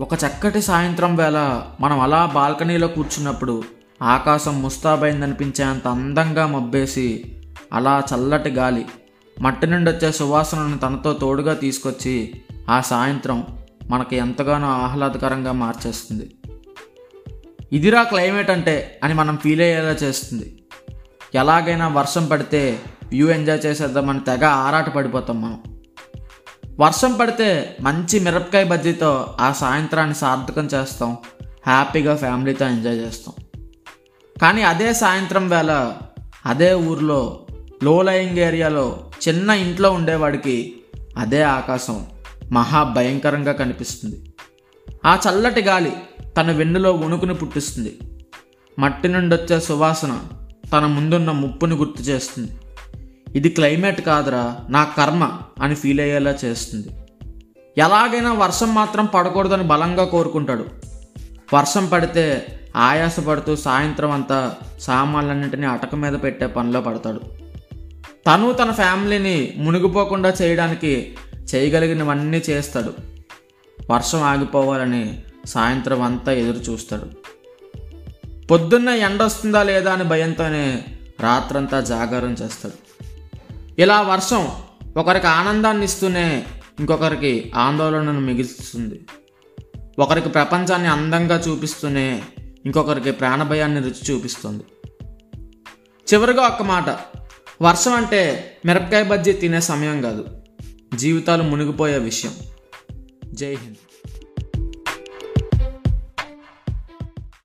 ఒక చక్కటి సాయంత్రం వేళ మనం అలా బాల్కనీలో కూర్చున్నప్పుడు ఆకాశం ముస్తాబైందనిపించేంత అందంగా మబ్బేసి అలా చల్లటి గాలి మట్టి నుండి వచ్చే సువాసనను తనతో తోడుగా తీసుకొచ్చి ఆ సాయంత్రం మనకి ఎంతగానో ఆహ్లాదకరంగా మార్చేస్తుంది. ఇదిరా క్లైమేట్ అంటే అని మనం ఫీల్ అయ్యేలా చేస్తుంది. ఎలాగైనా వర్షం పడితే వ్యూ ఎంజాయ్ చేసేద్దామని తెగ ఆరాట పడిపోతాం మనం. వర్షం పడితే మంచి మిరపకాయ బజ్జీతో ఆ సాయంత్రాన్ని సార్థకం చేస్తాం. హ్యాపీగా ఫ్యామిలీతో ఎంజాయ్ చేస్తాం. కానీ అదే సాయంత్రం వేళ అదే ఊర్లో లో లయింగ్ ఏరియాలో చిన్న ఇంట్లో ఉండేవాడికి అదే ఆకాశం మహా భయంకరంగా కనిపిస్తుంది. ఆ చల్లటి గాలి తన వెన్నులో ఉణుకుని పుట్టిస్తుంది. మట్టి నుండి వచ్చే సువాసన తన ముందున్న ముప్పుని గుర్తు చేస్తుంది. ఇది క్లైమేట్ కాదురా నా కర్మ అని ఫీల్ అయ్యేలా చేస్తుంది. ఎలాగైనా వర్షం మాత్రం పడకూడదని బలంగా కోరుకుంటాడు. వర్షం పడితే ఆయాసపడుతూ సాయంత్రం అంతా సామాన్లన్నింటినీ అటక మీద పెట్టే పనిలో పడతాడు. తను తన ఫ్యామిలీని మునిగిపోకుండా చేయడానికి చేయగలిగినవన్నీ చేస్తాడు. వర్షం ఆగిపోవాలని సాయంత్రం అంతా ఎదురు చూస్తాడు. పొద్దున్న ఎండ వస్తుందా లేదా అని భయంతోనే రాత్రంతా జాగారం చేస్తాడు. ఇలా వర్షం ఒకరికి ఆనందాన్ని ఇస్తూనే ఇంకొకరికి ఆందోళనను మిగిల్స్తుంది. ఒకరికి ప్రపంచాన్ని అందంగా చూపిస్తూనే ఇంకొకరికి ప్రాణభయాన్ని రుచి చూపిస్తుంది. చివరిగా ఒక్క మాట. వర్షం అంటే మిరపకాయ బజ్జీ తినే సమయం కాదు. జీవితాలు మునిగిపోయే విషయం. జై హింద్.